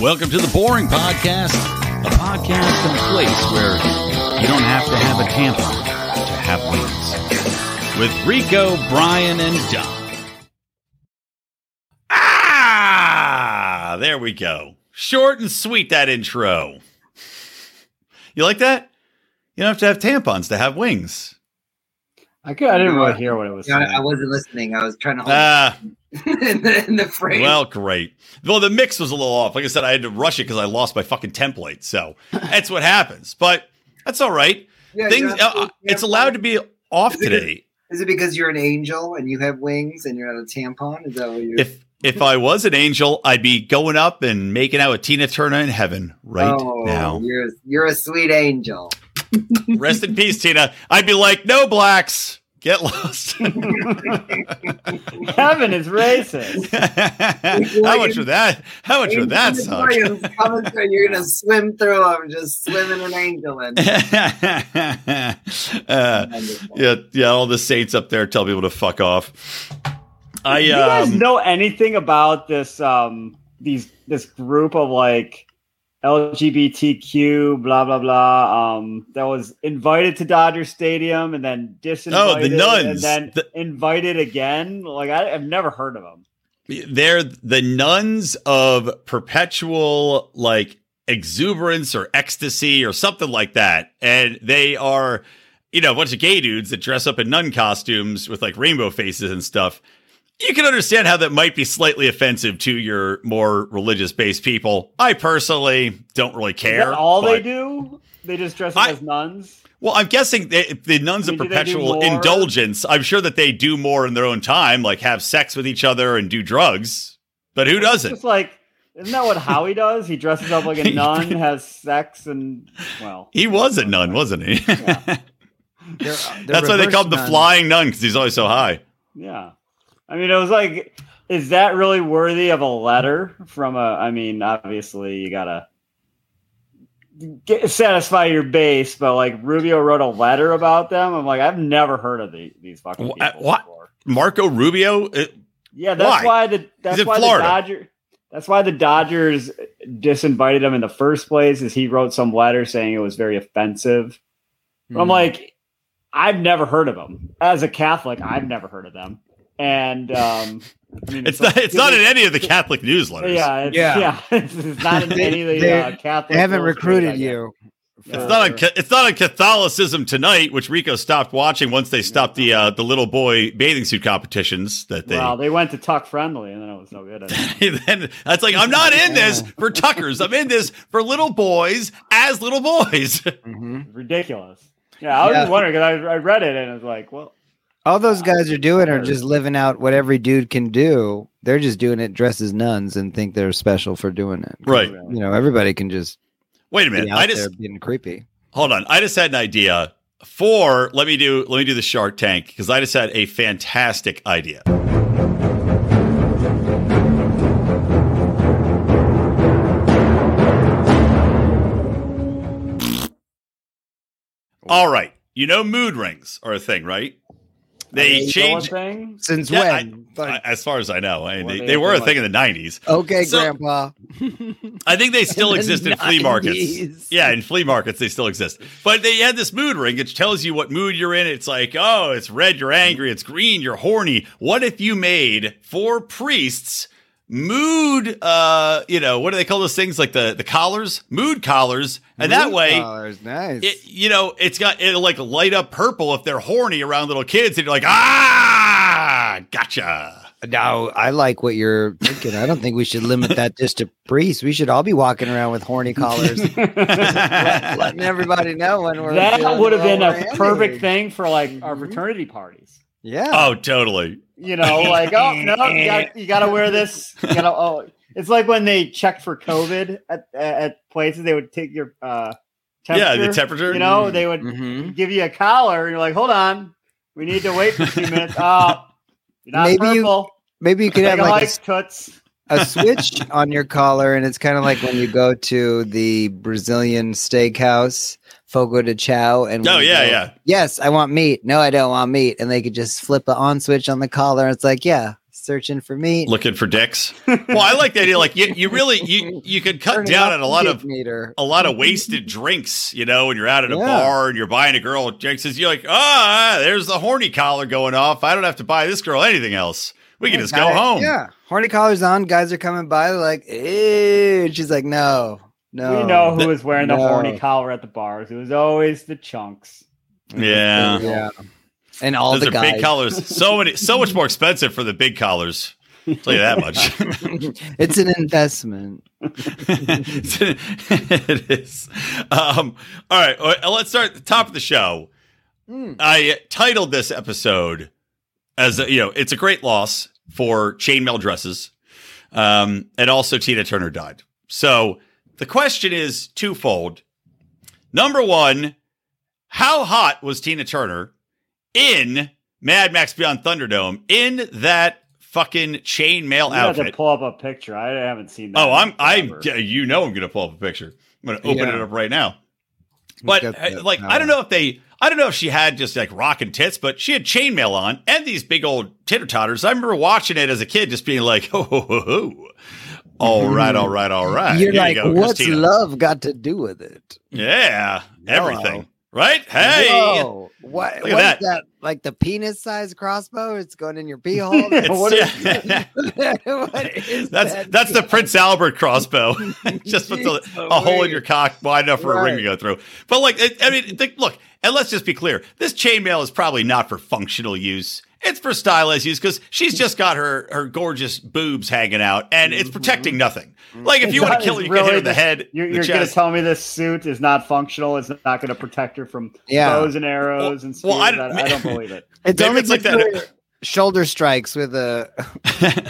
Welcome to the Boring Podcast, a podcast in a place where you don't have to have a tampon to have wings. With Rico, Brian, and John. Ah, there we go. Short and sweet that intro. You like that? You don't have to have tampons to have wings. I could. I didn't really hear what it was Yeah, saying. I wasn't listening. I was trying to hold Ah, in, the, in the frame. well, great. Well, the mix was a little off. Like I said, I had to rush it because I lost my fucking template. So that's what happens. But that's all right. Yeah, Things. you to- Uh, it's allowed to be off Is today. Is it because you're an angel and you have wings and you're not a tampon? Is that what you're? If if I was an angel, I'd be going up and making out with Tina Turner in heaven right oh, now. you're you're a sweet angel. Rest in peace, Tina. I'd be like, no blacks, get lost. Heaven is racist. How much for that? How much for that Angel suck? Williams coming through, You're gonna swim through them, just swimming an angel in. uh, yeah, yeah. All the saints up there tell people to fuck off. I Do you guys um, know anything about this? Um, these this group of like LGBTQ blah blah blah. Um, that was invited to Dodger Stadium and then disinvited. Oh, the nuns. and then The- invited again. Like I, I've never heard of them. they're the nuns of perpetual like exuberance or ecstasy or something like that and they are you know a bunch of gay dudes that dress up in nun costumes with like rainbow faces and stuff you can understand how that might be slightly offensive to your more religious based people i personally don't really Is care that all they do? They just dress up I- as nuns. well i'm guessing they, the nuns I mean, of do they do perpetual indulgence i'm sure that they do more in their own time like have sex with each other and do drugs but who It's doesn't Just like isn't that what Howie does? He dresses up like a nun, has sex, and well, He was a nun, wasn't he? Yeah. They're- they're That's why they reverse call him the flying nun because he's always so high. Yeah. I mean, it was like, is that really worthy of a letter from a? I mean, obviously, you gotta get, satisfy your base, but like Rubio wrote a letter about them. I'm like, I've never heard of the, these fucking people what? before. Marco Rubio. uh, Yeah, that's Why? why, the that's why Florida. the Dodger. That's why the Dodgers disinvited him in the first place. Is he wrote some letter saying it was very offensive. But I'm Hmm. like, I've never heard of them. As a Catholic, I've never heard of them. And um, I mean, it's so- not. It's not in any of the Catholic newsletters. Yeah, it's, Yeah. yeah, It's, it's not in any of the They- uh, Catholic. They haven't recruited guess. you. It's not on. It's not on Catholicism tonight, which Rico stopped watching once they stopped the uh, the little boy bathing suit competitions that they. Well, they went to Tuck Friendly, and then it was no good. then that's like I'm not in this for Tuckers. I'm in this for little boys as little boys. Mhm. Ridiculous. Yeah, I was Yeah. just wondering because I, I read it and it was like, well, All those guys are doing are just living out what every dude can do. They're just doing it dressed as nuns and think they're special for doing it. right. You know, everybody can just Wait a minute. I just being creepy. Hold on. I just had an idea for let me do let me do the Shark Tank because I just had a fantastic idea. All right. You know mood rings are a thing, right? They changed it change still a thing. Since Yeah, when? Like, I- as far as I know. I mean, they, they they were a have to, thing in the 90s. okay, So- Grandpa. I think they still In the exist in flea markets. Yeah, in flea markets they still exist. But they had this mood ring which tells you what mood you're in. It's like, oh, it's red, you're angry. It's green, you're horny. What if you made four priests mood? Uh, you know, what do they call those things? Like the the collars, mood collars, and that way. collars, nice. It, you know, it's got it'll like light up purple if they're horny around little kids, and you're like, ah, gotcha. no, I like what you're thinking. I don't think we should limit that just to priests. We should all be walking around with horny collars, letting everybody know when we're. that would have been a little perfect thing for like our Mhm. fraternity parties. Yeah. Oh, totally. You know, like oh no, you got you got to wear this. You got to oh, it's like when they checked for COVID at at places. They would take your uh, Yeah, the temperature. You know, they would Mhm. give you a collar, and you're like, hold on, we need to wait for two minutes. Oh, you're not Maybe you purple. Maybe you could have a like a toots. a switch on your collar, and it's kind of like when you go to the Brazilian steakhouse, Fogo de Chão. and Oh yeah, go, yeah. Yes, I want meat. No, I don't want meat, and they could just flip the on switch on the collar. It's like, yeah, searching for meat. looking for dicks. Well, I like the idea. Like you, you really you you could cut Turning down on a lot of meter. a lot of wasted drinks, you know, when you're out at a Yeah. bar and you're buying a girl drinks, and you're like, ah, there's the horny collar going off. I don't have to buy this girl anything else. We can Yeah, just go home. Yeah, horny collars on. Guys are coming by. They're like, "Ew." She's like, "No, no." we know who was wearing the no. horny collar at the bars. It was always the chunks. Yeah. yeah. And all Those the are guys. big collars. So many, so much more expensive for the big collars. I'll tell you that much. it's an investment. it is. Um, all right, uh, let's start at the top of the show. Mm. I titled this episode as a, you know, it's a great loss for chainmail dresses, um, and also Tina Turner died. So the question is twofold. Number one, how hot was Tina Turner in Mad Max Beyond Thunderdome in that fucking chainmail You have to outfit? pull up a picture. I haven't seen that. Oh, I'm I'm forever. you know I'm gonna pull up a picture. I'm gonna open Yeah. it up right now. But Got uh, that like I don't know if they I don't know if she had just like rockin' tits, but she had chainmail on and these big old titter totters. I remember watching it as a kid, just being like, oh, ho, ho, ho. Oh, all right, all right, all right. You're Here like, you go, what's Christina. love got to do with it? Yeah, everything. Right? Hey. Whoa. what? Look at What's that. that. Like the penis-sized crossbow? It's going in your pee hole. What is what is That's that? that's the Prince Albert crossbow. Just puts a, a hole in your cock wide enough for a ring to go through. But like, it, I mean, think, look, and let's just be clear: this chainmail is probably not for functional use. It's for stylized use because she's just got her her gorgeous boobs hanging out, and it's mm-hmm. protecting nothing. Like if you want to kill her, is you can hit her in the head, You're, the you're going to tell me this suit is not functional. It's not going to protect her from Yeah. bows and arrows and spears. well, I I, don't- I, don't believe it. It's Maybe only it's like that- shoulder strikes with a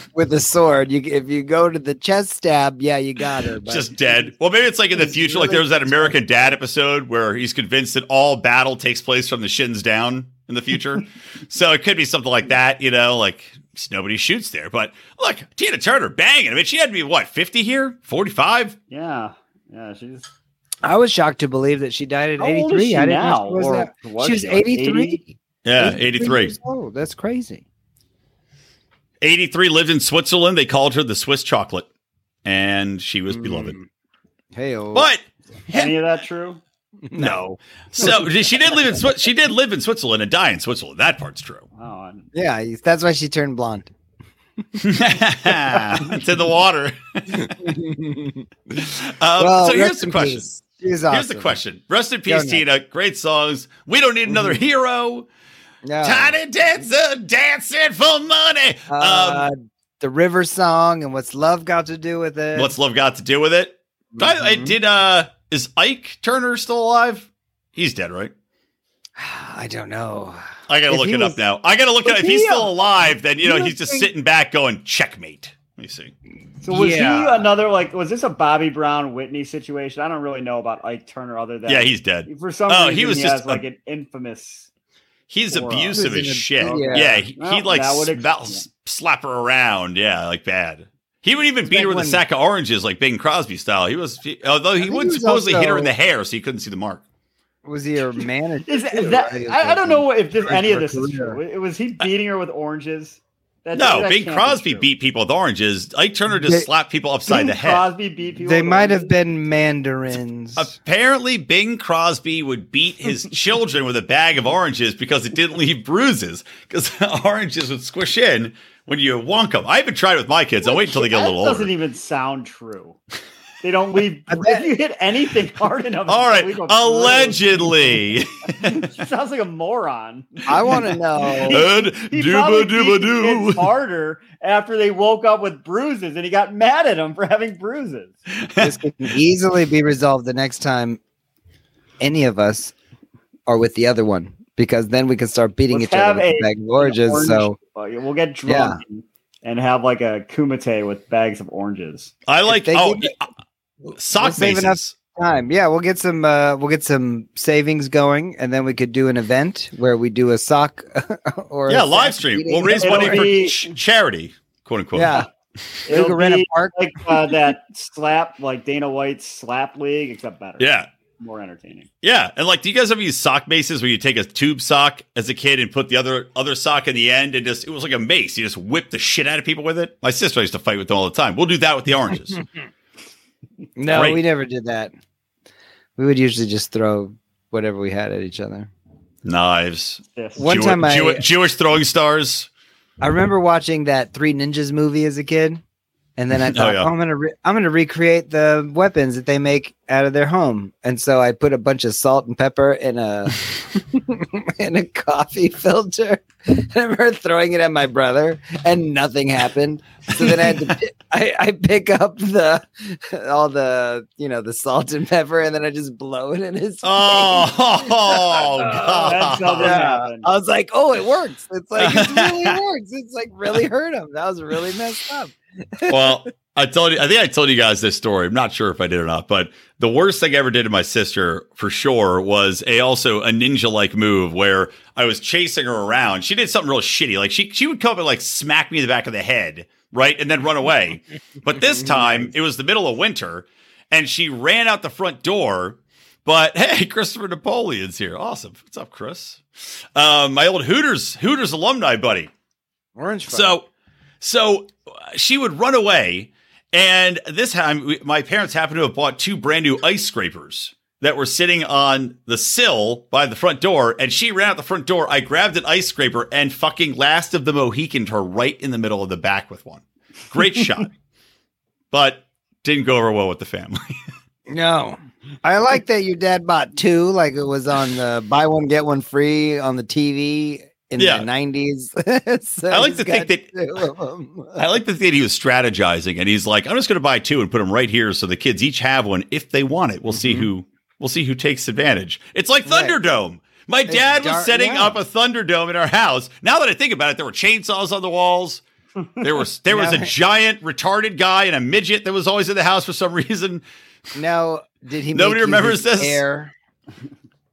with a sword. You if you go to the chest stab, yeah, you got her. But just dead. Well, maybe it's like in the It's future, like really there was that American Dad episode where he's convinced that all battle takes place from the shins down in the future. so it could be something like that, you know, like nobody shoots there. But look, Tina Turner banging. I mean, she had to be what, 50 here? 45? Yeah. Yeah. She's. I was shocked to believe that she died at How eighty old is she I didn't know now? she was Or that. was she was she, like, eighty Yeah, 83. Oh, that's crazy. 83 lived in Switzerland. They called her the Swiss chocolate, and she was hmm. beloved. Hey. But Any of that true? No. So she did live in Swi- she did live in Switzerland and die in Switzerland. That part's true. Oh, yeah, that's why she turned blonde. it's in the water. Um, well, so here's the question. peace. She awesome. Here's the question. Rest in Go peace, next. Tina. Great songs. We don't need another hero. No. Tiny dancer dancing for money. Uh, the river song and what's love got to do with it? um, what's love got to do with it? I, I Mhm. did. Uh, is Ike Turner still alive? He's dead, right? I don't know. I gotta If look it was- up now. I gotta look Was at if he's he, still alive. Then you know he's just saying- sitting back going checkmate. Let me see. So was Yeah. he another like? Was this a Bobby Brown Whitney situation? I don't really know about Ike Turner other than Yeah, he's dead. for some Oh, reason he was he just has a- like an infamous. He's Or, uh, abusive He as was a- shit. yeah. Yeah, he, Well, he'd like that would ex- slap her around. Yeah, like bad. He would even beat her with a sack of oranges, like Bing Crosby style. He was, he- although he think would he was supposedly hit her in the hair, so he couldn't see the mark. Was he a manager? Is, too, that? I, I don't know if this, any of this is true. Was he beating her with oranges? That, No, that Bing can't be Crosby beat people with oranges. Ike Turner just They- slapped people upside Bing the head. Crosby beat people. They with might have been mandarins. Apparently, Bing Crosby would beat his children with a bag of oranges because it didn't leave bruises. Because oranges would squish in when you wonk them. I haven't tried it with my kids. I'll wait until they get a little old. That doesn't even sound true. They don't leave. If you hit anything hard enough, it's All gonna right, leave a allegedly. sounds like a moron. I want to know. And He dooba probably dooba beat doo. harder after they woke up with bruises, and he got mad at them for having bruises. this can easily be resolved the next time any of us are with the other one, because then we can start beating Let's each other have with a- a bag of oranges. Orange- So well, we'll get drunk and, and have like a kumite with bags of oranges. I like they oh give yeah, sock we'll bases. time, yeah, we'll get some. Uh, we'll get some savings going, and then we could do an event where we do a sock or Yeah, sack live stream. meeting. We'll raise It'll money for ch- charity, quote unquote. Yeah, we It'll could rent a park. like uh, that slap, like Dana White's slap league, except better. Yeah. More entertaining. Yeah, and like, do you guys ever use sock maces where you take a tube sock as a kid and put the other other sock in the end and just it was like a mace. You just whip the shit out of people with it. My sister used to fight with them all the time. We'll do that with the oranges. No, Great. we never did that. We would usually just throw whatever we had at each other. Knives. Yes. One Jew- time I- Jew- Jewish throwing stars. I remember watching that Three Ninjas movie as a kid, and then I oh, thought, yeah. oh, I'm gonna re- I'm gonna recreate the weapons that they make out of their home, and so I put a bunch of salt and pepper in a in a coffee filter. And I remember throwing it at my brother, and nothing happened. So then I had to pi- I, I pick up the all the you know the salt and pepper, and then I just blow it in his. Oh, oh That's how God. this Yeah. happened. I was like, oh, it works. It's like it really works. It's like really hurt him. That was really messed up. well, I told you, I think I told you guys this story. I'm not sure if I did or not, but the worst thing I ever did to my sister for sure was a also a ninja like move where I was chasing her around. She did something real shitty. Like she she would come up and like smack me in the back of the head, right? And then run away. But this time it was the middle of winter and she ran out the front door. But hey, Christopher Napoleon's here. Awesome. What's up, Chris? Um, my old Hooters Hooters alumni buddy. Orange. So, so uh, she would run away, and this time we, my parents happened to have bought two brand new ice scrapers that were sitting on the sill by the front door, and she ran out the front door. I grabbed an ice scraper and fucking last of the Mohicaned her right in the middle of the back with one. Great shot, but didn't go over well with the family. no. I like that your dad bought two, like it was on the buy one get one free on the TV in Yeah. the nineties. so I like to think that- two of 'em. I like the thing he was strategizing, and he's like, "I'm just going to buy two and put them right here, so the kids each have one if they want it. We'll see mm-hmm. who we'll see who takes advantage." It's like Right. Thunderdome. My It's dad was setting yeah. up a Thunderdome in our house. Now that I think about it, there were chainsaws on the walls. There was there was a giant retarded guy and a midget that was always in the house for some reason. Now, did he? Nobody remembers this?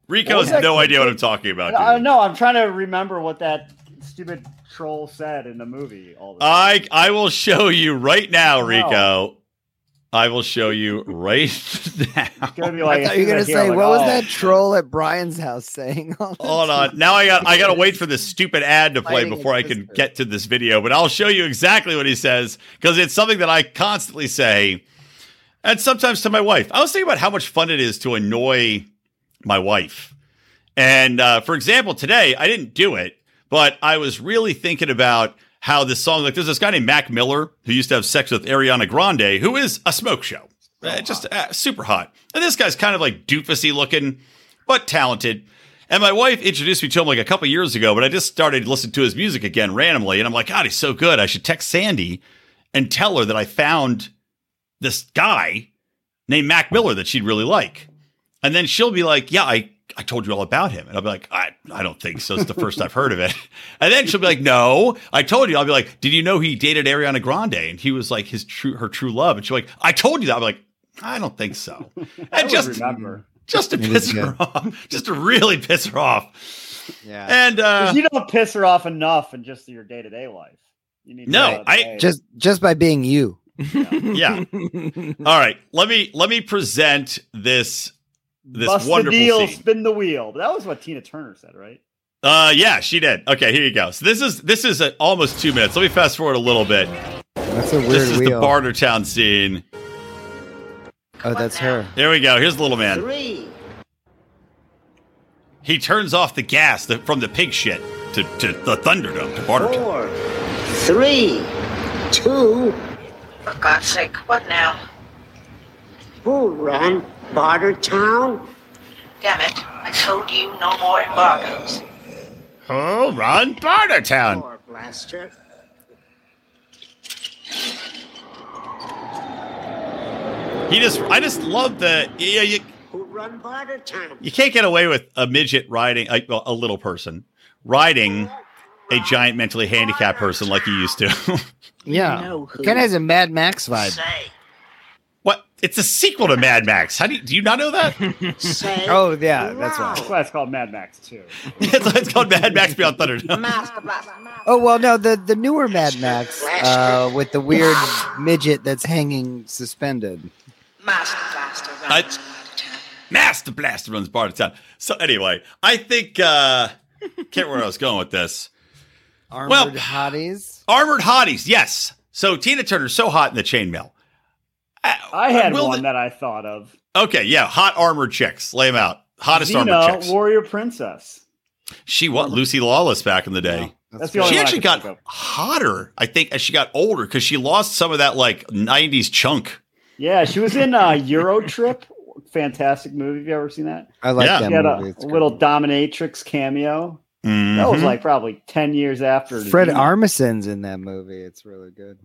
Rico has no idea what I'm talking about. I dude. know. I'm trying to remember what that stupid troll said in the movie. All the time. I I will show you right now, Wow. Rico. I will show you right now. Gonna like I thought you were gonna as soon as I say, hear it, what like, was oh, that troll at Brian's house saying? all Hold stuff? on. Now I got I got to wait for this stupid ad to play Fighting before I can sister. get to this video, but I'll show you exactly what he says because it's something that I constantly say and sometimes to my wife. I was thinking about how much fun it is to annoy my wife. And uh, for example, today I didn't do it, but I was really thinking about how this song like there's this guy named Mac Miller who used to have sex with Ariana Grande, who is a smoke show. Uh, just uh, super hot. And this guy's kind of like doofusy looking, but talented. And my wife introduced me to him like a couple years ago, but I just started listening to his music again randomly. And I'm like, God, he's so good. I should text Sandy and tell her that I found this guy named Mac Miller that she'd really like. And then she'll be like, Yeah, I, I told you all about him. And I'll be like, I, I don't think so. It's the first I've heard of it. And then she'll be like, No, I told you. I'll be like, Did you know he dated Ariana Grande? And he was like his true her true love. And she's like, I told you that. I'm like, I don't think so. And would just remember. just to It piss her off. Just to really piss her off. Yeah. And uh 'Cause you don't piss her off enough in just your day to day life. You need No, go I- just just by being you. yeah. All right. Let me let me present this this bust the deal, scene. spin the wheel. But that was what Tina Turner said, right? Uh, yeah, she did. Okay, here you go. So this is this is at almost two minutes. Let me fast forward a little bit. That's a weird this is wheel. the Bartertown scene. oh, that's her. There we go. Here's the little man. Three. He turns off the gas the, from the pig shit to, to the Thunderdome to Bartertown. Four. Three. Two. For God's sake, what now? Who ran Bartertown? Damn it, I told you no more embargoes. Oh, run Bartertown. Four blaster. He just, I just love the. Yeah, you, Who run Bartertown? you can't get away with a midget riding, a, well, a little person riding a giant mentally handicapped person like you used to. Yeah. know who- Kind of has a Mad Max vibe. Say, what? It's a sequel to Mad Max. How do you, do you not know that? Oh yeah, that's Wow. right. That's why it's called Mad Max too. it's, it's called Mad Max Beyond Thunderdome. Oh well, no, the the newer Mad Max uh, with the weird midget that's hanging suspended. Master Blaster I- runs Bartertown. Master Blaster runs Bartertown. So anyway, I think uh can't remember where I was going with this. Armored Well- hotties. Armored hotties, yes. So Tina Turner's so hot in the chainmail. I had Will one the- that I thought of. Okay, yeah, hot armored chicks. Lay them out. Hottest armored Xena, chicks. Warrior Princess. She was Lucy Lawless back in the day. That's the only she actually got hotter, I think, as she got older because she lost some of that like '90s chunk. Yeah, she was in uh, Euro Trip. Fantastic movie. Have you ever seen that? I like Yeah. that She had a movie. It's little great. dominatrix cameo. That was Mhm. like probably ten years after. Fred Armisen's in that movie. It's really good.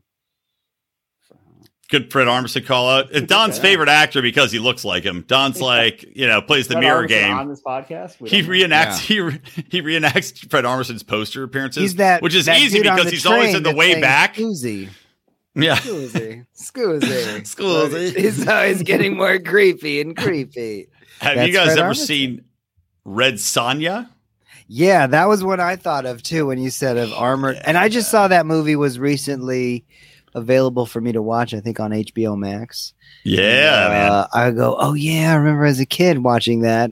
Good. Fred Armisen call out. And Don's Yeah. favorite actor because he looks like him. Don's like you know plays the Fred mirror Armisen game. on this podcast. He don't know. reenacts he re, he reenacts Fred Armisen's poster appearances. He's that, which is that easy because he's always in the way back. Scoozy, Yeah. scoozy, scoozy, Scoozy. He's always getting more creepy and creepy. Have That's you guys Fred ever Armisen. seen Red Sonja? Yeah, that was what I thought of too when you said of armored. And I just saw that movie was recently available for me to watch. I think on HBO Max. Yeah, uh, I go, oh yeah, I remember as a kid watching that.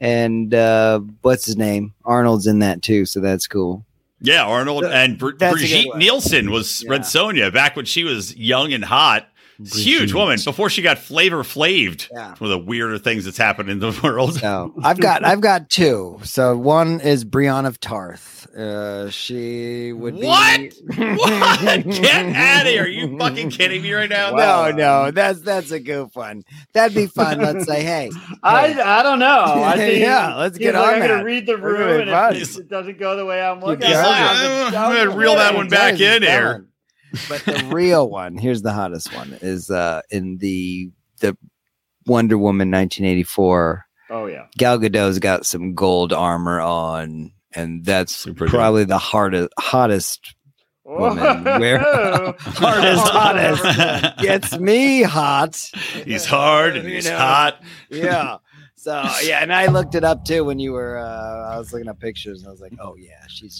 And uh, what's his name? Arnold's in that too, so that's cool. Yeah, Arnold Th- and Br- that's a good Brigitte. Nielsen was Yeah. Red Sonja back when she was young and hot. Huge woman before she got flavor flaved. Yeah. One of the weirder things that's happened in the world. So I've got I've got two. So one is Brienne of Tarth. Uh, she would be What? what? Get out of here! Are you fucking kidding me right now? No, no, that's that's a goof one. That'd be fun. Let's say, hey, I, I don't know. I think Yeah, let's he's get like, on I'm gonna read the room, and advise. if it doesn't go the way I'm looking, He's at it, "I'm I'm gonna reel that one back is in here. Fun. But the real one, here's the hottest one, is uh in the the Wonder Woman 1984. Oh yeah. Gal Gadot's got some gold armor on, and that's Super good. probably the hardest hottest Woman, where- hardest, hottest. gets me hot. He's hard and You he's know. hot. Yeah. So yeah, and I looked it up too when you were. Uh, I was looking up pictures, and I was like, "Oh yeah, she's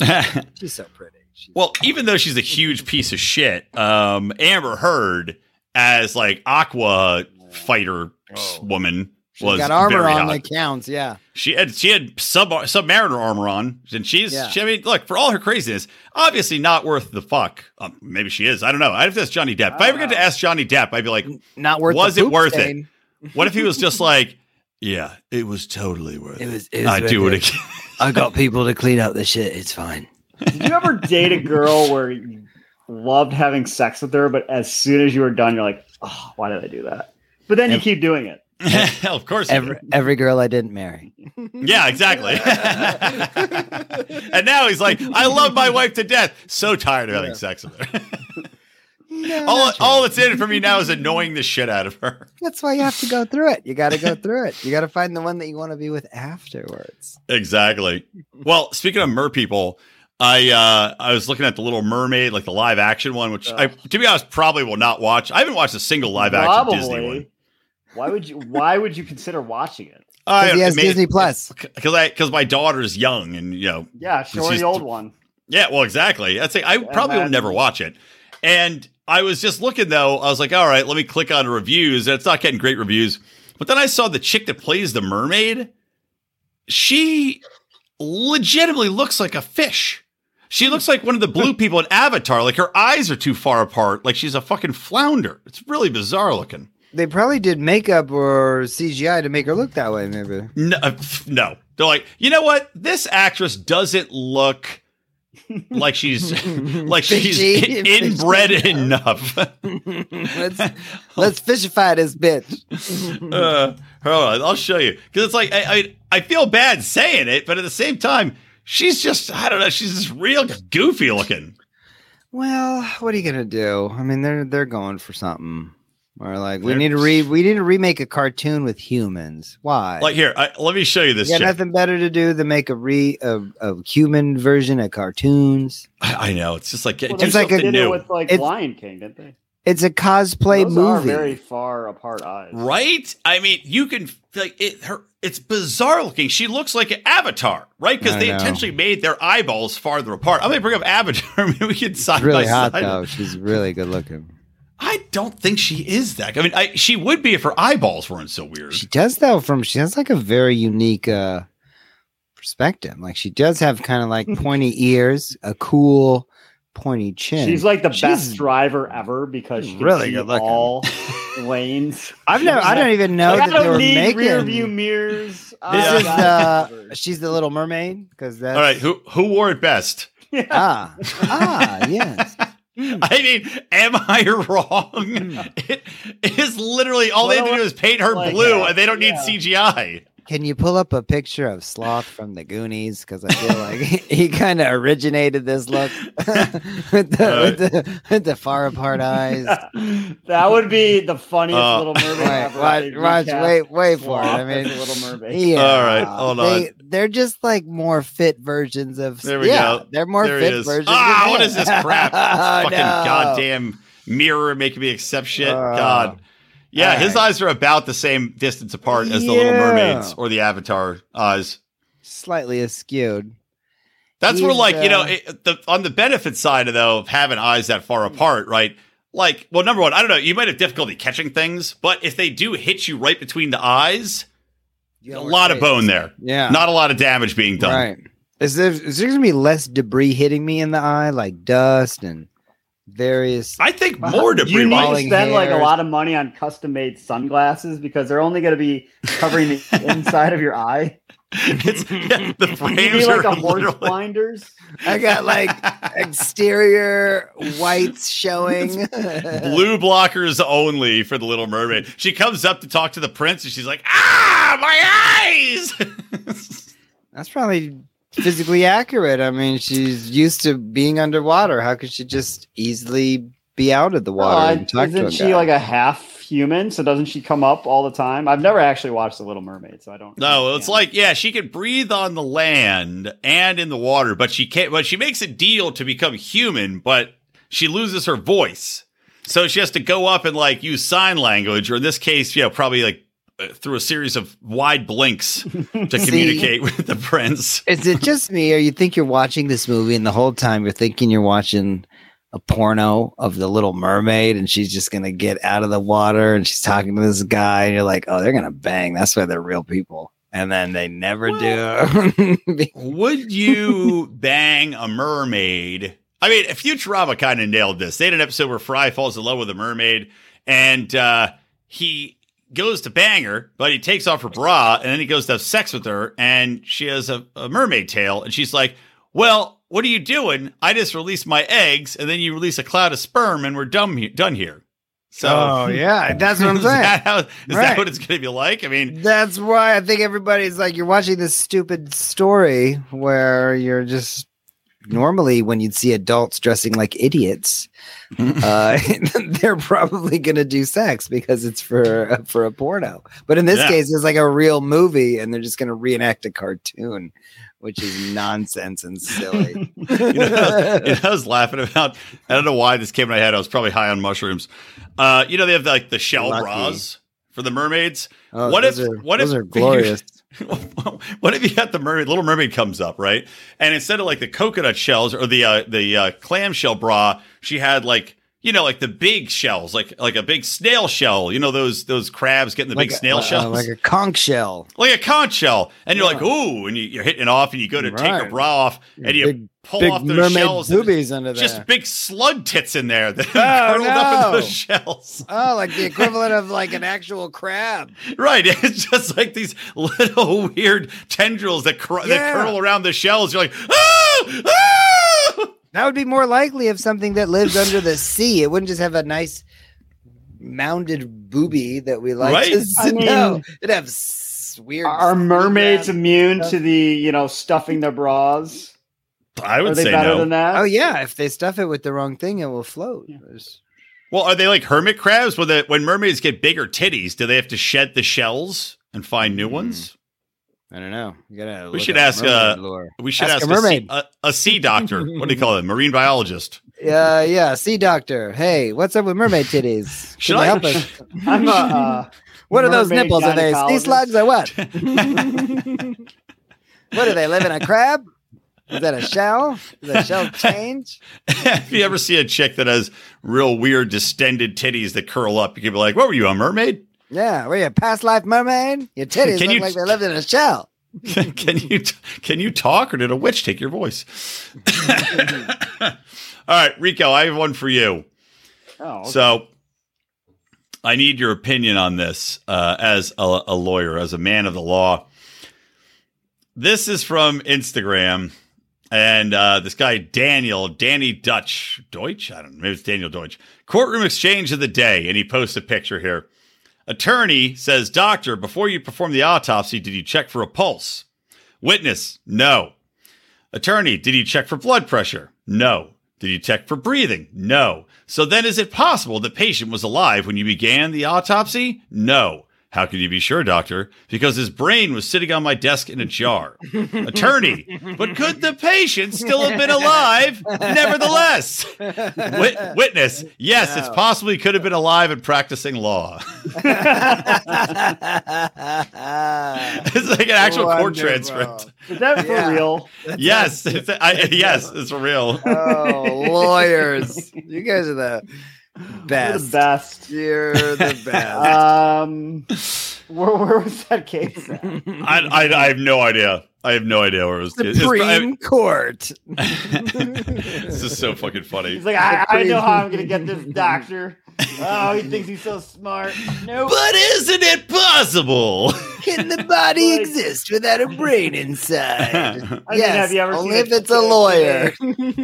she's so pretty." She's well, even though she's a huge piece of shit, um, Amber Heard as like Aqua fighter Oh. woman she's was got armor very on hot. that counts. Yeah, She had she had sub submariner armor on, and she's. Yeah. She, I mean, look for all her craziness, obviously not worth the fuck. Um, maybe she is. I don't know. I have to ask Johnny Depp. If I ever get to ask Johnny Depp, I'd be like, not worth. the Was it poop worth it? what if he was just like, yeah, it was totally worth it. It was. It was I'd do it it. again. I got people to clean up the shit. It's fine. Did you ever date a girl where you loved having sex with her, but as soon as you were done, you're like, oh, why did I do that? But then you keep doing it. of course. Every every girl I didn't marry. Yeah, exactly. and now he's like, I love my wife to death. So tired of having Yeah. sex with her. No, all, all true. that's in it for me now is annoying the shit out of her. That's why you have to go through it. You got to go through it. You got to find the one that you want to be with afterwards. Exactly. Well, speaking of mer people, I uh I was looking at the Little Mermaid, like the live action one, which I to be honest probably will not watch. I haven't watched a single live action Disney one. Why would you? Why would you consider watching it? I, he has it may- Disney Plus. because I because my daughter's young and you know Yeah, show her the old one. yeah well exactly I'd say I probably will never watch it and I was just looking though I was like all right let me click on reviews and it's not getting great reviews but then I saw the chick that plays the mermaid she legitimately looks like a fish she looks like one of the blue people in Avatar like her eyes are too far apart like she's a fucking flounder it's really bizarre looking They probably did makeup or CGI to make her look that way. Maybe. No, uh, no. They're like, you know what? This actress doesn't look like she's like she's in- inbred enough. let's let's fishify this bitch. uh, hold on, I'll show you because it's like I, I I feel bad saying it, but at the same time, she's just I don't know. She's just real goofy looking. Well, what are you gonna do? I mean, they're they're going for something. Or like we They're- need to re we need to remake a cartoon with humans. Why? Like here, I, let me show you this. you got chick. nothing better to do than make a re a, a human version of cartoons. I, I know it's just like Well, do they like a- did it new, with like It's- Lion King, didn't they? It's a cosplay Those are movie. very far apart eyes. right? I mean, you can like it. Her it's bizarre looking. She looks like an Avatar, right? Because they know. intentionally made their eyeballs farther apart. I'm gonna bring up Avatar. Maybe we can side She's really by hot side. though. She's really good looking. I don't think she is that. I mean, I, she would be if her eyeballs weren't so weird. She does though. From she has like a very unique uh perspective. Like she does have kind of like pointy ears, a cool pointy chin. She's like the She's best driver ever because she can really see good looking. all lanes. I've never. I don't even know Like, that they don't were need making. rear view mirrors. This is got uh, she's the Little Mermaid because that's All right, who who wore it best? ah ah yes. I mean, am I wrong? It is literally all they have to do is paint her Like, blue, uh, and they don't need. CGI. Can you pull up a picture of Sloth from the Goonies? Because I feel like he kind of originated this look with, the, with, the, with the far apart eyes. that would be the funniest Uh, Little Mermaid Wait, ever. watch, watch, wait, wait for it. I mean, as Little Mermaid. yeah, All right, hold they, They're just like more fit versions of. There we yeah, go. They're more there fit is. versions. Ah, of what this crap? This Oh, fucking no. goddamn mirror making me accept shit. Oh. God. Yeah, All his right. eyes are about the same distance apart as the Little Yeah. Mermaids or the Avatar eyes. Slightly askewed. That's where, He's, like, you know, uh, it, the, on the benefit side of though of having eyes that far apart, right? Like, well, number one, I don't know, you might have difficulty catching things, but if they do hit you right between the eyes, a lot of bone there, Yeah. not a lot of damage being done. Right. Is there is there gonna be less debris hitting me in the eye, like dust and various? I think more debris. You need to falling spend like a lot of money on custom made sunglasses because they're only going to be covering the inside of your eye. it's, yeah, the You frames need like are a horse literally- blinders. I got like exterior whites showing. blue blockers only for the Little Mermaid. She comes up to talk to the prince, and she's like, "Ah, my eyes!" That's probably physically accurate. I mean, she's used to being underwater. How could she just easily be out of the water Uh, and talk to a isn't she guy? like a half human? So doesn't she come up all the time? I've never actually watched The Little Mermaid, so I don't. no, it's like, yeah, she can breathe on the land and in the water, but she can't. But she makes a deal to become human, but she loses her voice, so she has to go up and like use sign language, or in this case, you know, probably like through a series of wide blinks to communicate with the prince. Is it just me, or you think you're watching this movie and the whole time you're thinking you're watching a porno of the Little Mermaid, and she's just gonna get out of the water and she's talking to this guy, and you're like, oh, they're gonna bang. That's why they're real people, and then they never do. Would you bang a mermaid? I mean, Futurama kind of nailed this. They had an episode where Fry falls in love with a mermaid, and uh, he goes to bang her, but he takes off her bra, and then he goes to have sex with her, and she has a, a mermaid tail, and she's like, "Well, what are you doing? I just released my eggs, and then you release a cloud of sperm, and we're done he- done here." So, oh yeah, that's what I'm is saying. that how- is that what it's going to be like? I mean, That's why I think everybody's like, you're watching this stupid story where you're just normally when you'd see adults dressing like idiots, uh, they're probably gonna do sex because it's for for a porno. But in this Yeah. case, it's like a real movie, and they're just gonna reenact a cartoon, which is nonsense and silly. you know, you know, I was laughing about. I don't know why this came in my head. I was probably high on mushrooms. Uh, you know, they have like the shell Lucky. bras for the mermaids. Oh, What if- are, what those if are glorious? what if you got the mermaid, little mermaid comes up, right? And instead of like the coconut shells or the uh, the uh, clam shell bra, she had like you know like the big shells, like like a big snail shell. You know those those crabs getting the Like big a- snail uh, shells, like a conch shell. like a conch shell, and you're like, ooh, and you, you're hitting it off, and you go to take her bra off, and you Big, pull big off those mermaid shells. boobies under there. just big slug tits in there that Oh, curled up in no. those shells. Oh, like the equivalent of like an actual crab. Right. It's just like these little weird tendrils that, cr- that curl around the shells. You're like, ah! ah! That would be more likely of something that lives under the sea. It wouldn't just have a nice mounded booby that we like. Right? To see. I mean- no, it'd have weird. Are mermaids immune stuff. to the you know stuffing their bras? I Are would they say better no. than that? Oh yeah, if they stuff it with the wrong thing, it will float. Yeah. Well, are they like hermit crabs? When, the, when mermaids get bigger titties, do they have to shed the shells and find new Hmm. ones? I don't know. You. We should ask, a uh, lore. We should Ask ask, a a, sea, mermaid. a, a sea doctor. what do you call it? Marine biologist. Yeah, yeah. Sea doctor. Hey, what's up with mermaid titties? Can Should you I- help us? I'm a. Uh, What are those nipples? Are they sea slugs or what? what do they live in a crab? Is that a shell? Is that shell change? if you ever see a chick that has real weird distended titties that curl up, you could be like, "What were you, a mermaid?" Yeah, were you a past life mermaid? Your titties Can look you- like they lived in a shell. can you can you talk, or did a witch take your voice? All right, Rico, I have one for you. Oh, okay. So I need your opinion on this uh, as a, a lawyer, as a man of the law. This is from Instagram. And uh, this guy, Daniel, Danny Dutch, Deutsch? I don't know. Maybe it's Daniel Deutsch. Courtroom exchange of the day. And he posts a picture here. Attorney says, Doctor, before you perform the autopsy, did you check for a pulse? Witness, no. Attorney, did you check for blood pressure? No. Did you check for breathing? No. So then is it possible the patient was alive when you began the autopsy? No. How can you be sure, doctor? Because his brain was sitting on my desk in a jar. Attorney, but could the patient still have been alive nevertheless? Wit- witness, yes, it's No. possible he could have been alive and practicing law. it's like an actual court Wonderful. transcript. is that for Yeah. real? Yes, it's, I, yes, it's real. oh, lawyers. You guys are the You're best. the best. You're the best. Um, where, where was that case? At? I, I, I have no idea. I have no idea where it was. It's, Supreme Court. this is so fucking funny. He's like, I, I know how I'm gonna get this doctor. Oh, he thinks he's so smart. Nope. But isn't it possible? Can the body Like- exist without a brain inside? I mean, yes, have you ever only seen if it's a lawyer.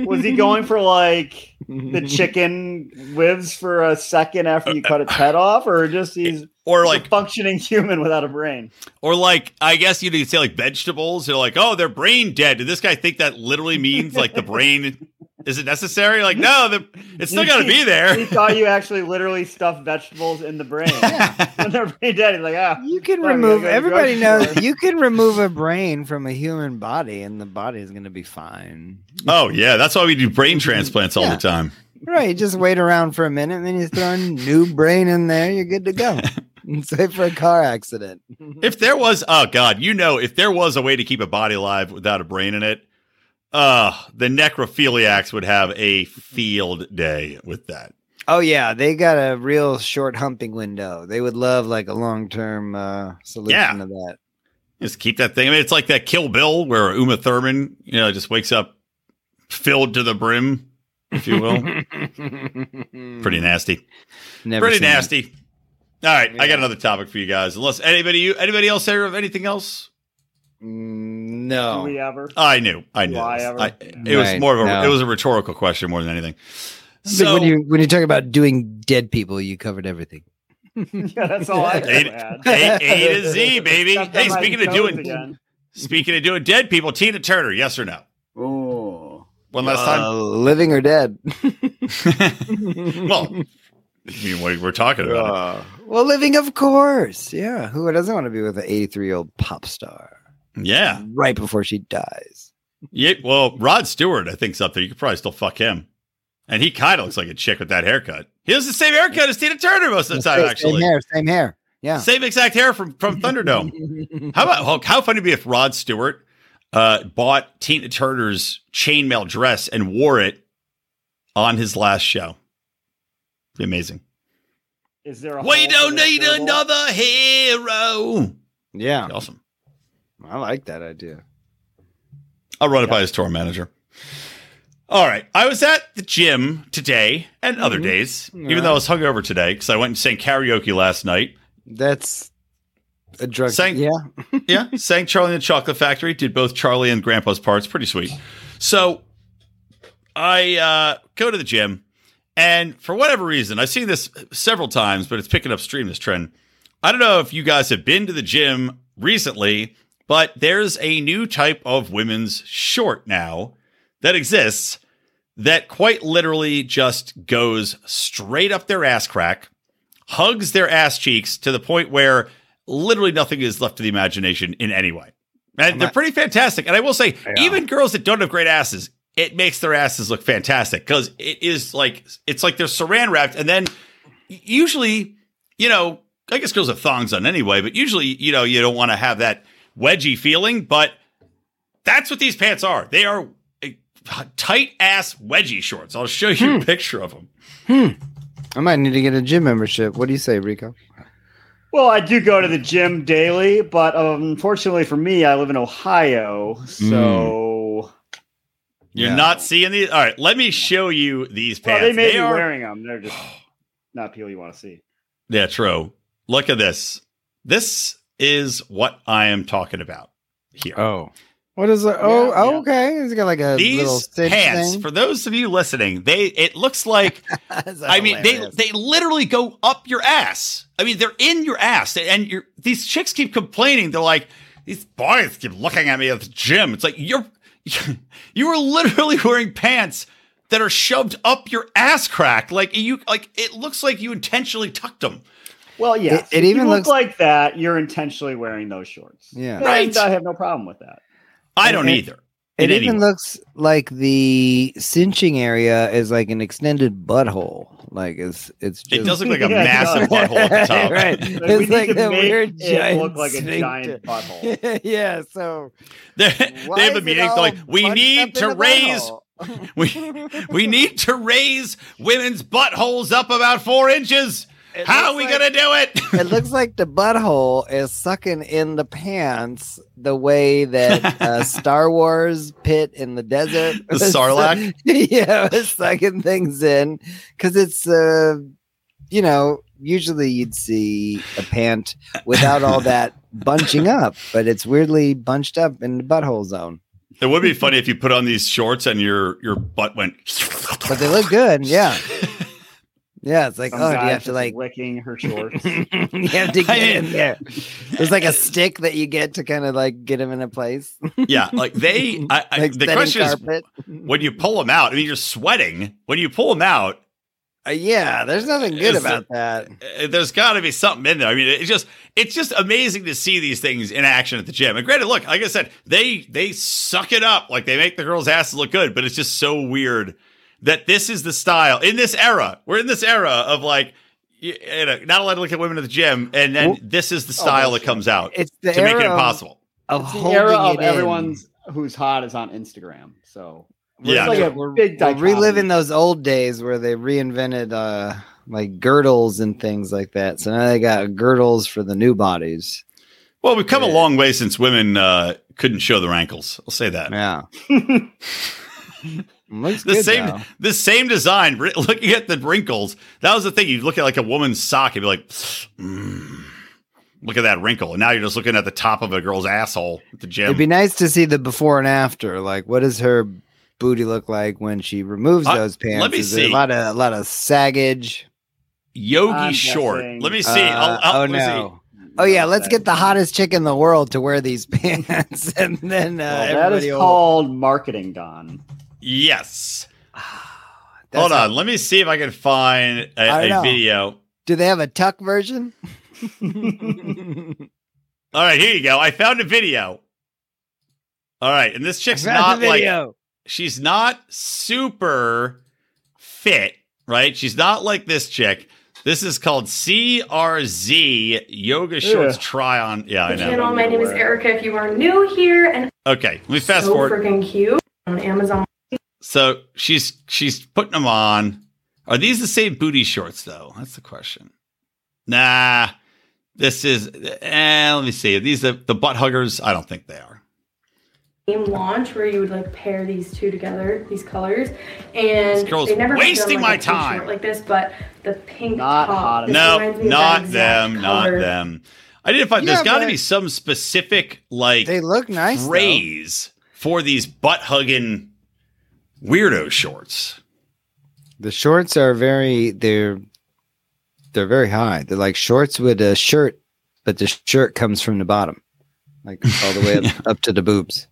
Was he going for like the chicken lives for a second after you cut its head off, or just he's or a like, functioning human without a brain? or like, I guess you could say like vegetables. They're like, oh, they're brain dead. Did this guy think that literally means like the brain is it necessary? Like, no, the, it's still got to be there He thought you actually literally stuffed vegetables in the brain. when they're brain dead, he's like, ah, You can remove. go Everybody knows you can remove a brain from a human body, and the body is going to be fine. Oh yeah, that's why we do brain transplants all Yeah. the time. Right? You just wait around for a minute, and then you throw a new brain in there. You're good to go. Save for a car accident. If there was, oh god, you know, if there was a way to keep a body alive without a brain in it, uh, the necrophiliacs would have a field day with that. Oh yeah, they got a real short humping window. They would love like a long term uh, solution Yeah. to that. Just keep that thing. I mean, it's like that Kill Bill where Uma Thurman, you know, just wakes up filled to the brim, if you will. Pretty nasty. Never Pretty nasty. it. Nasty. All right, I got another topic for you guys. Unless anybody, you, anybody else here of anything else? Mm, do No. we ever? I knew, I knew. Why ever? I, it was more of a, no. it was a rhetorical question more than anything. So when you when you talk about doing dead people, you covered everything. yeah, that's all I had. A, A to Z, baby. Hey, speaking of doing, again. speaking of doing dead people, Tina Turner, yes or no? Oh, One last Uh, living or dead? Well, I mean, what we're talking about. Uh, well, living, of course. Yeah. Who doesn't want to be with an 83 year old pop star yeah, right before she dies? yeah. Well, Rod Stewart, I think something. You could probably still fuck him, and he kind of looks like a chick with that haircut. He has the same haircut as Tina Turner most of the time, Same- actually. Same hair. Same hair. Yeah. Same exact hair from from Thunderdome. How about how, how funny would it be if Rod Stewart uh, bought Tina Turner's chainmail dress and wore it on his last show? Be amazing. is there a? We don't need gerbil? another hero. yeah. Be awesome. I like that idea. I'll run it by his tour manager. All right. I was at the gym today and other Mhm. days, even Yeah. though I was hungover today because I went and sang karaoke last night. That's a drug. Sang- yeah. yeah, sang Charlie and the Chocolate Factory. Did both Charlie and Grandpa's parts. Pretty sweet. So I uh, go to the gym, and for whatever reason, I've seen this several times, but it's picking up stream this trend. I don't know if you guys have been to the gym recently, but there's a new type of women's short now that exists that quite literally just goes straight up their ass crack, hugs their ass cheeks to the point where literally nothing is left to the imagination in any way. And I'm they're not- pretty fantastic. And I will say, Yeah. even girls that don't have great asses, it makes their asses look fantastic because it is like it's like they're saran wrapped, and then usually, you know, I guess girls have thongs on anyway, but usually, you know, you don't want to have that wedgie feeling, but that's what these pants are. They are tight ass wedgie shorts. I'll show you Hmm. a picture of them. Hmm. I might need to get a gym membership. What do you say, Rico? Well, I do go to the gym daily, but um, unfortunately for me, I live in Ohio, so You're Yeah. not seeing these. All right, let me show you these well, pants. they may be are- wearing them. They're just not people you want to see. Yeah, true. Look at this. This is what I am talking about here. Oh. What is it? Oh, Yeah, oh, yeah. okay. It's got like a little These cinch pants, thing. for those of you listening, they it looks like That's I mean they hilarious. they literally go up your ass. I mean they're in your ass, and you're these chicks keep complaining. They're like these boys keep looking at me at the gym. It's like you're you are literally wearing pants that are shoved up your ass crack. Like you like it looks like you intentionally tucked them. Well, yeah, It- it even look looks- like that. You're intentionally wearing those shorts. Yeah. And Right. I have no problem with that. I don't and- either. It in any even way. looks like the cinching area is like an extended butthole. Like it's it's just It does look like a Yeah, massive does. butthole at the top. right. Like, it's need like to that make weird it giant look like a giant butthole. yeah. So they have a is it meeting. They're like, we need to raise we we need to raise women's buttholes up about four inches. It How are we like- gonna do it? it looks like the butthole is sucking in the pants the way that uh, Star Wars pit in the desert. The Sarlacc? yeah, it's sucking things in because it's, uh, you know, usually you'd see a pant without all that bunching up, but it's weirdly bunched up in the butthole zone. It would be funny if you put on these shorts and your your butt went. But they look good. Yeah. Yeah, it's like, Some oh, do you have to like licking her shorts. you have to I get mean- in there. There's like a stick that you get to kind of like get him in a place. yeah, like they. I, I, like the question carpet. is, when you pull them out, I mean, you're sweating. When you pull them out, Uh, yeah, there's nothing good Is about that. uh, there's got to be something in there. I mean, it's just it's just amazing to see these things in action at the gym. And granted, look, like I said, they they suck it up, like they make the girls' asses look good, but it's just so weird that this is the style in this era. We're in this era of like. You you know, not allowed to look at women at the gym, and then Well- this is the style that comes out It's the to make it era of- impossible. Of, It's the era of it in. everyone's who's hot is on Instagram. So Yeah. it's like a we're, big we're reliving those old days where they reinvented uh like girdles and things like that. So now they got girdles for the new bodies. Well, we've come a long way since women uh, couldn't show their ankles. I'll say that. Yeah. Looks the good, same though. the same design. ri- Looking at the wrinkles, that was the thing. You look at like a woman's sock and be like, mm, look at that wrinkle. And now you're just looking at the top of a girl's asshole at the gym. It'd be nice to see the before and after. Like, what does her booty look like when she removes Uh, those pants? let me Is see. A lot of a lot of saggage. Yogi I'm short. guessing- Let me see. Uh, I'll, I'll, oh let me see. no. Oh yeah, let's get the hottest chick in the world to wear these pants, and then uh, Well, that is everybody will- called marketing, Don. Yes. That's Hold how- on. Let me see if I can find I a, a know. video. Do they have a tuck version? All right, here you go. I found a video. All right, and this chick's not like video. she's not super fit, right? She's not like this chick. This is called CRZ Yoga Shorts Ugh. Try On. Yeah, I know. channel. My name is Erica. If you are new here and Okay, let me fast so forward. freaking cute on Amazon. So she's she's putting them on. Are these the same booty shorts though? That's the question. Nah, this is. Eh, let me see. Are these the the butt huggers? I don't think they are. Game launch where you would like pair these two together, these colors, and This girl's they never wasting done, my like, a pink time. like this, but the pink Not top. hot No, reminds me of that not exact them. Not them. I didn't find. Yeah, there's got to be some specific like They look nice. though. phrase for these butt hugging weirdo shorts. The shorts are very they're they're very high. They're like shorts with a shirt, but the shirt comes from the bottom, like all the way up, up to the boobs.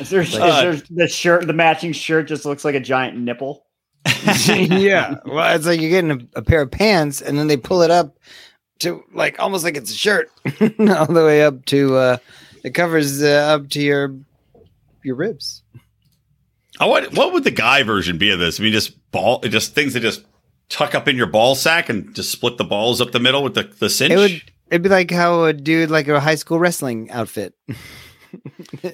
Is there, is Uh, there the shirt, the matching shirt just looks like a giant nipple? yeah, well, it's like you're getting a, a pair of pants, and then they pull it up to like almost like it's a shirt, all the way up to uh it covers uh, up to your your ribs. I want, what would the guy version be of this? I mean, just ball, just things that just tuck up in your ball sack and just split the balls up the middle with the, the cinch. It would it'd be like how a dude like a high school wrestling outfit.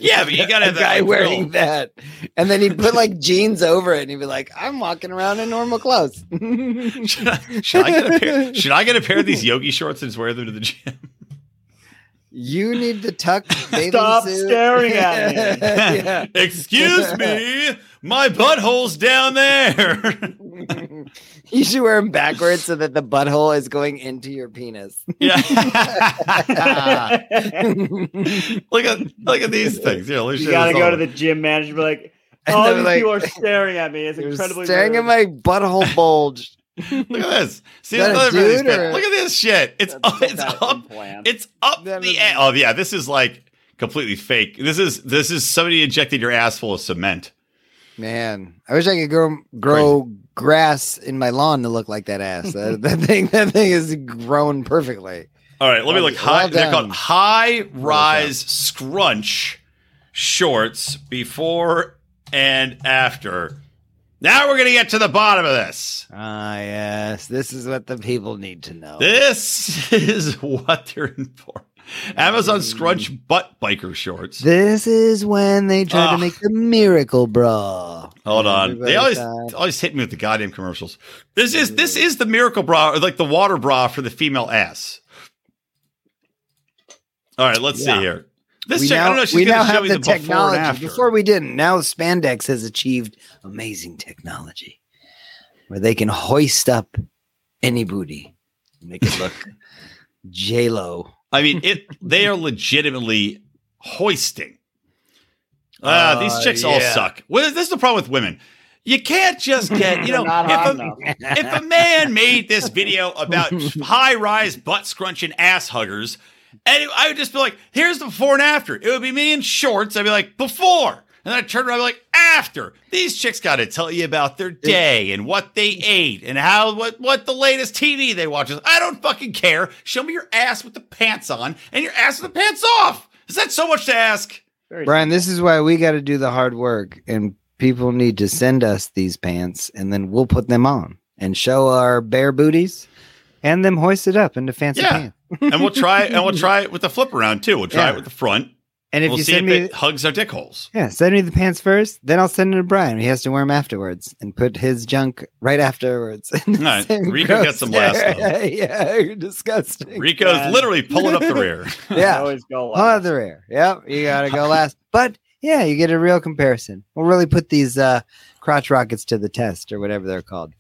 Yeah, but you gotta a have that, guy like, wearing real- that, and then he'd put like jeans over it, and he'd be like, "I'm walking around in normal clothes." should, I, should I get a pair? Should I get a pair of these yogi shorts and just wear them to the gym? You need to tuck. bathing Stop suit. staring at me. yeah. Excuse me, my butthole's down there. You should wear them backwards so that the butthole is going into your penis. yeah. look at look at these things. Yeah, you gotta go all. to the gym manager and be like, all oh, these like- people are staring at me. It's incredibly staring rude. at my butthole bulge. Look at this. See Is that a another video dude or- Look at this shit. It's up, it's some kind of up. implant. It's up That the a- Oh yeah, this is like completely fake. This is this is somebody injected your ass full of cement. Man, I wish I could grow grow grass in my lawn to look like that ass. that, that thing, that thing is grown perfectly. All right, let me Well- look. High, well they're called high rise scrunch shorts before and after. Now we're gonna get to the bottom of this. Ah, yes, this is what the people need to know. This is what they're in for. Amazon scrunch butt biker shorts. This is when they try to make the miracle bra. Hold on. Everybody They always thought- always hit me with the goddamn commercials. This is this is the miracle bra, or like the water bra for the female ass. All right, let's Yeah. see here. This we chick, I now, don't know. She's we now show have me the the technology. after. Before we didn't. Now spandex has achieved amazing technology where they can hoist up any booty, make it look J Lo. I mean, it. They are legitimately hoisting. Ah, Uh, these chicks all suck. Well, this is the problem with women. You can't just get, you know, They're not hot if a, if a man made this video about high rise butt scrunching ass huggers, and it- I would just be like, here's the before and after. It would be me in shorts. I'd be like, before. And then I'd turn around and be like, after. These chicks got to tell you about their day and what they ate and how, what, what the latest TV they watch is. I don't fucking care. Show me your ass with the pants on and your ass with the pants off. Is that so much to ask? Brian, this is why we got to do the hard work, and people need to send us these pants, and then we'll put them on and show our bare booties, and them hoisted up into fancy Yeah. pants. And we'll try, and we'll try it with the flip around too. We'll try Yeah. it with the front. And if we'll you see send if me, it hugs our dick holes. yeah, send me the pants first, then I'll send it to Brian. He has to wear them afterwards and put his junk right afterwards. All right, Rico gets them last, though. yeah, you're disgusting. Rico's Yeah. literally pulling up the rear. Yeah, always go. last. Oh, last. the rear. Yep, you gotta go last. But yeah, you get a real comparison. We'll really put these uh, crotch rockets to the test, or whatever they're called.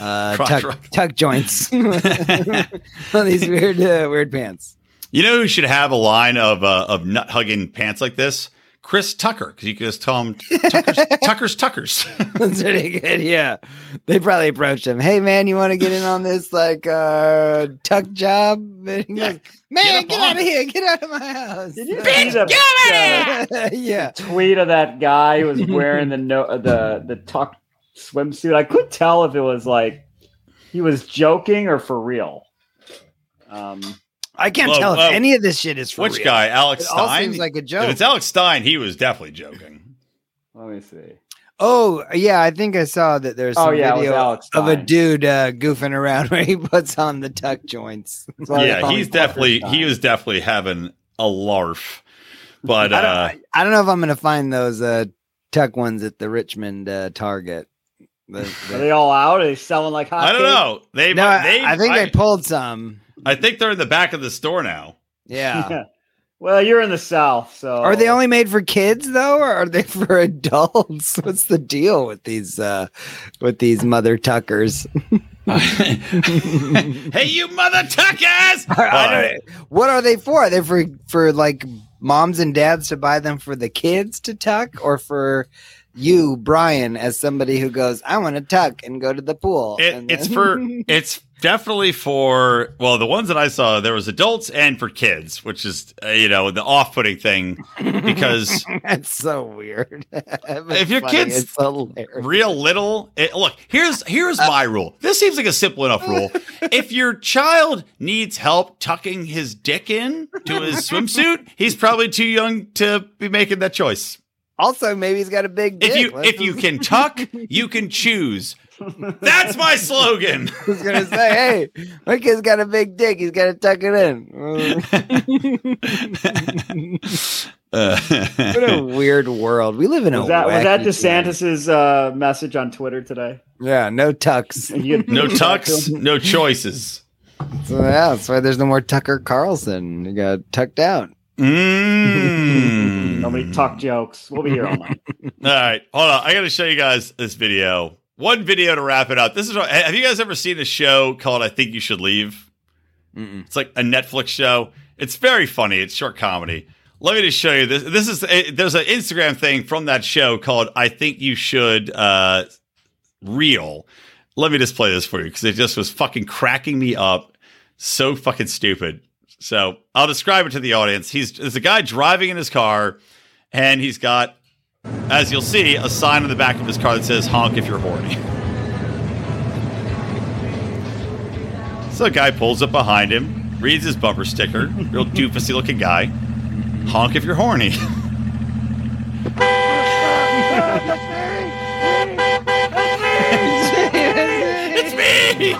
Uh, tuck, tuck joints on these weird, uh, weird pants. You know who should have a line of uh, of nut hugging pants like this? Chris Tucker, because you can just tell him Tucker's Tucker's Tuckers. That's pretty good. Yeah, they probably approached him. Hey, man, you want to get in on this like uh, tuck job? And he Yeah, goes, man, up get, out of here! Get out of my house! Did you Bitch, see the, get the yeah, tweet of that guy who was wearing the no, uh, the the tuck swimsuit? I couldn't tell if it was like he was joking or for real. Um, I can't Whoa, tell whoa. if any of this shit is for Which real. guy? Alex It all Stein? seems like a joke. if joke. it's Alex Stein, he was definitely joking. let me see. Oh yeah, I think I saw that there's Oh yeah, video of a dude uh, goofing around where he puts on the tuck joints. That's why they yeah, he's definitely Stein. he was definitely having a larf. But I, uh, don't, I don't know if I'm gonna find those uh, tuck ones at the Richmond uh, Target. The- Are they all out? Are they selling like hot? I don't know. They, no, might- I, they I think I, they pulled some. I think they're in the back of the store now. Yeah. well, you're in the south, so Are they only made for kids though, or are they for adults? What's the deal with these uh, with these mother tuckers? hey, you mother tuckers! I don't- what are they for? Are they for for like moms and dads to buy them for the kids to tuck, or for you, Brian, as somebody who goes, I want to tuck and go to the pool? It, And it's for it's definitely for well the ones that I saw there was adults and for kids which is uh, you know the off-putting thing because That's so weird. If your Funny, kids- real little it, look here's here's my rule this seems like a simple enough rule if your child needs help tucking his dick in to his swimsuit he's probably too young to be making that choice Also, maybe he's got a big. if dick. you Let's if you can tuck you can choose that's my slogan I was gonna say, hey, my kid's got a big dick. He's got to tuck it in. Uh, What a weird world. We live in a Was that was that. DeSantis's uh, message on Twitter today? Yeah, no tucks. No you talked to tucks, no choices. So yeah, that's why there's no more Tucker Carlson. You got tucked out. Mm. Nobody talk jokes. We'll be here all night. All right, hold on. I got to show you guys this video. One video to wrap it up. This is. what- Have you guys ever seen a show called "I Think You Should Leave"? It's like a Netflix show. It's very funny. It's short comedy. Let me just show you this. This is a, there's an Instagram thing from that show called "I Think You Should uh, Reel." Let me just play this for you because it just was fucking cracking me up. So fucking stupid. So I'll describe it to the audience. He's there's a guy driving in his car, and he's got as you'll see, a sign on the back of his car that says honk if you're horny. So a guy pulls up behind him, reads his bumper sticker, real doofusy looking guy. Honk if you're horny. it's me!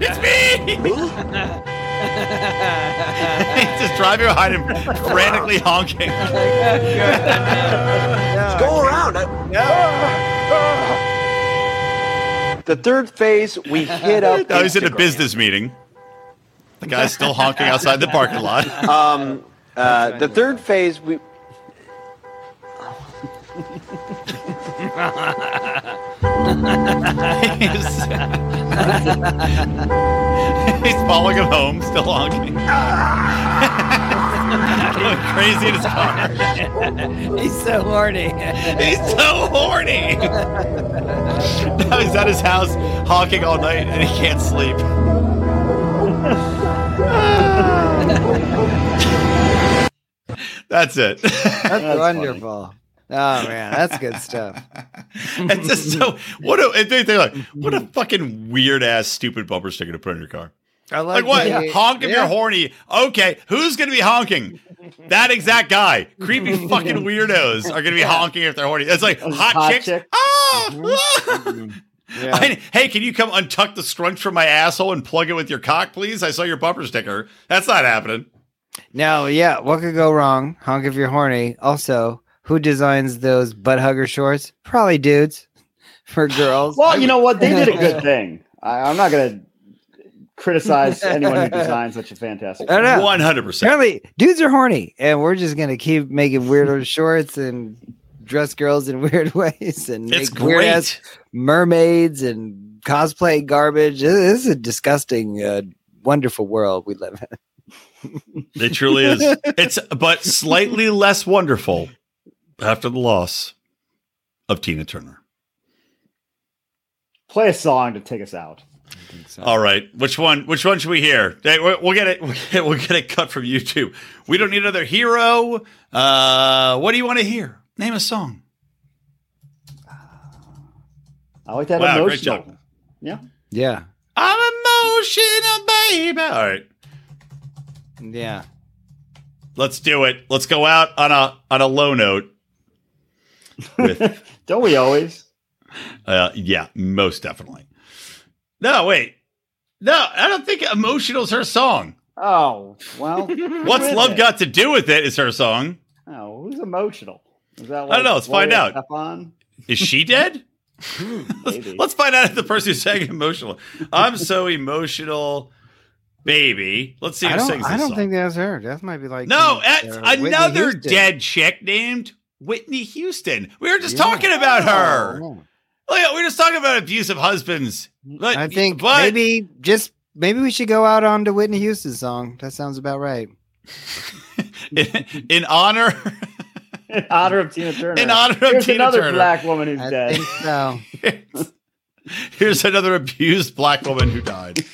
It's me! He's just driving behind him, frantically honking. Go around. The third phase, we hit up. Now he's in a business meeting. The guy's still honking outside the parking lot. Um, uh, the third phase, we. he's, he's following him home, still honking. Going crazy in his car. He's so horny. He's so horny. now he's at his house honking all night and he can't sleep. That's it. That's, wonderful. Oh man, that's good stuff. it's just so what a they- they're like what a fucking weird ass stupid bumper sticker to put in your car. I Like what? the- Honk if yeah. you're horny. Okay, who's gonna be honking? That exact guy. Creepy fucking weirdos are gonna be honking if they're horny. It's like hot, hot chicks. chick. Ah! Yeah. I- hey, can you come untuck the scrunch from my asshole and plug it with your cock, please? I saw your bumper sticker. That's not happening. Now, yeah, what could go wrong? Honk if you're horny. Also, who designs those butt hugger shorts? Probably dudes for girls. Well, you know what? They did a good thing. I, I'm not going to criticize anyone who designed such a fantastic. I don't know. One hundred percent. Apparently, dudes are horny, and we're just gonna keep making weirdo shorts and dress girls in weird ways and It's make weird ass mermaids and cosplay garbage. This is a disgusting, uh, wonderful world we live in. It truly is. It's but slightly less wonderful after the loss of Tina Turner. Play a song to take us out. All right, which one? Which one should we hear? Hey, We'll we'll get it. We'll get, we'll get it cut from YouTube. We don't need another hero. Uh, what do you want to hear? Name a song. I like that Wow, great emotional. job. Yeah. Yeah, I'm emotional, baby. All right, yeah. let's do it. Let's go out on a on a low note. With Don't we always? uh, yeah, most definitely. No, wait. No, I don't think emotional's her song. Oh, well. What's love it? got to do with it? Is her song? Oh, who's emotional? Is that I don't know. Let's find out. Estefan? Is she dead? Maybe. Let's find out if the person who's saying emotional. I'm so emotional, baby. Let's see who I don't. sings this I don't song. think that's her. That might be like no, that's another dead chick named Whitney Houston. We were just Yeah. talking about oh, her. Oh. Oh, yeah, we were just talking about abusive husbands. Mm, but, I think but, maybe just maybe we should go out on to Whitney Houston's song. That sounds about right. in, in honor, in honor of Tina Turner. in honor of Here's Tina another Turner. black woman who's I dead. think so. Here's another abused black woman who died.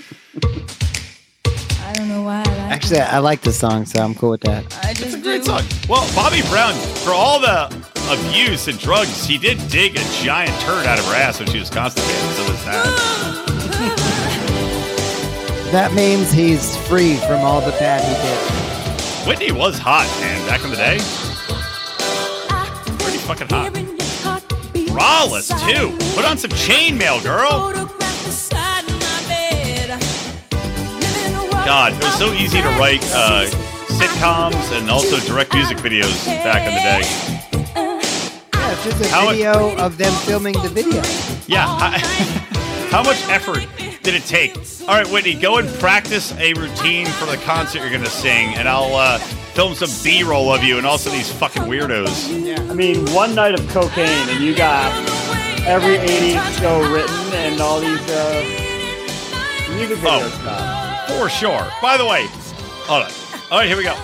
I know why I like Actually, I like the song, so I'm cool with that. it. I just Great do. song. Well, Bobby Brown, for all the abuse and drugs, he did dig a giant turd out of her ass when she was constipated. So there's that. That means he's free from all the bad he did. Whitney was hot, man, back in the day. Pretty fucking hot. Rawless, too. Put on some chainmail, girl. God, it was so easy to write uh, sitcoms and also direct music videos back in the day. Yeah, it's just a How- video of them filming the video. Yeah. How, how much effort did it take? All right, Whitney, go and practice a routine for the concert you're going to sing, and I'll uh, film some B roll of you and also these fucking weirdos. I mean, one night of cocaine, and you got every 80s show written and all these uh, music video Oh. Stuff. For sure. By the way, hold on. All right, here we go.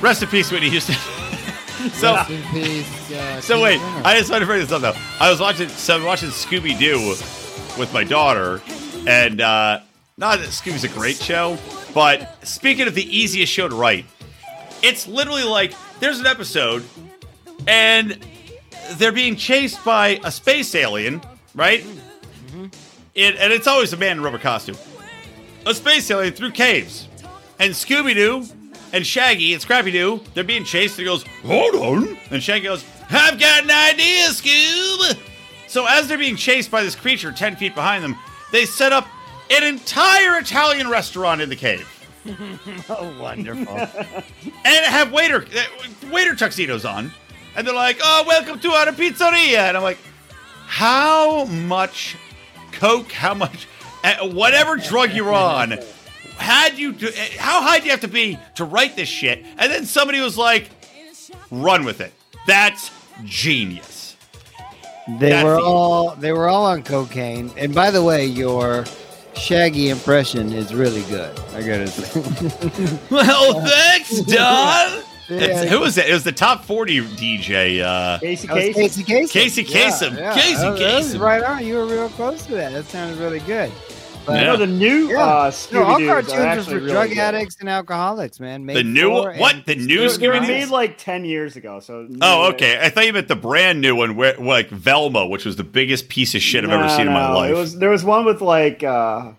Rest in peace, Whitney Houston. so, Rest in peace, uh, so wait, I just wanted to bring this up though. I was watching, so I'm watching Scooby Doo with my daughter, and uh, not that Scooby's a great show, but speaking of the easiest show to write, it's literally like there's an episode, and they're being chased by a space alien, right? It, and it's always a man in a rubber costume. A space alien through caves. And Scooby Doo and Shaggy and Scrappy Doo, they're being chased. And he goes, Hold on. And Shaggy goes, I've got an idea, Scoob. So as they're being chased by this creature 10 feet behind them, they set up an entire Italian restaurant in the cave. Oh, wonderful. and have waiter uh, waiter tuxedos on, and they're like, "Oh, welcome to our pizzeria," and I'm like, "How much coke? How much? Uh, whatever drug you're on." Had you? Do, uh, how high do you have to be to write this shit? And then somebody was like, "Run with it." That's genius. They That's were the- all they were all on cocaine. And by the way, your Shaggy impression is really good. I gotta say. Well, thanks, Don. Yeah. It's, who was it? It was the top 40 DJ. Uh, Casey That was Casey. Casey Kasem. Casey Kasem. Casey that was- that was Kasem. right on. You were real close to that. That sounded really good. But You know, the new Yeah. uh, no, all cartoons are are actually for really drug good. addicts and alcoholics, man. Made The new what? The new They were- they were Scooby made like 10 years ago. So Oh, okay. I thought you meant the brand new one, where like Velma, which was the biggest piece of shit I've ever No, seen in my life. It was there was one with like uh I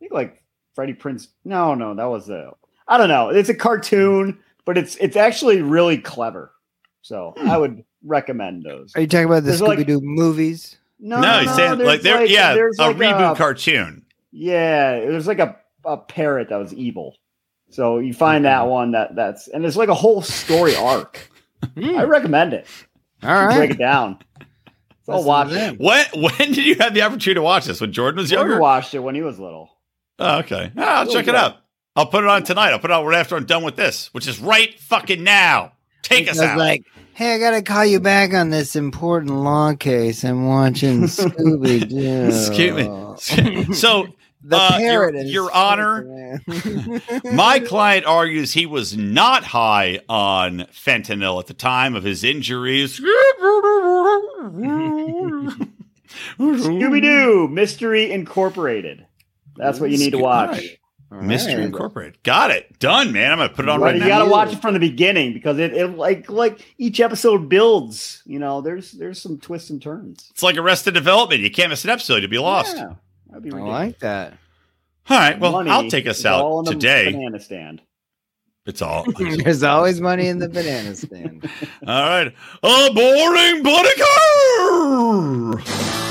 think like Freddie Prinze. No, no, that was a I don't know. It's a cartoon, but it's it's actually really clever. So Hmm. I would recommend those. Are you talking about the There's like- Scooby Doo movies? No, no, he's saying there's like they're yeah, a there's like reboot cartoon. Yeah, there's like a, a parrot that was evil. So you find that one that that's and it's like a whole story arc. I recommend it. All Break it down. I'll watch it. them. When when did you have the opportunity to watch this? When Jordan was Jordan younger? watched it when he was little. Oh, okay. Ah, I'll check it out. I'll put it on tonight. I'll put it on right after I'm done with this, which is right fucking now. Take us Because, out. like, hey, I gotta call you back on this important law case. I'm watching Scooby Doo. Excuse me. So, The uh, Your, Your Honor, my client argues he was not high on fentanyl at the time of his injuries. Scooby Doo Mystery Incorporated. That's what you need to watch. Alright. Mystery Incorporated. Got it. Done, man. I'm gonna put it on But right you now. You got to watch it from the beginning because it, it like like each episode builds. You know, there's there's some twists and turns. It's like Arrested Development. You can't miss an episode. You'll be lost. Yeah, that'd be I like that. All right. Well, Money I'll take us is all out in the today. Banana stand. It's all. There's always money in the banana stand. all right. A boring buddy car.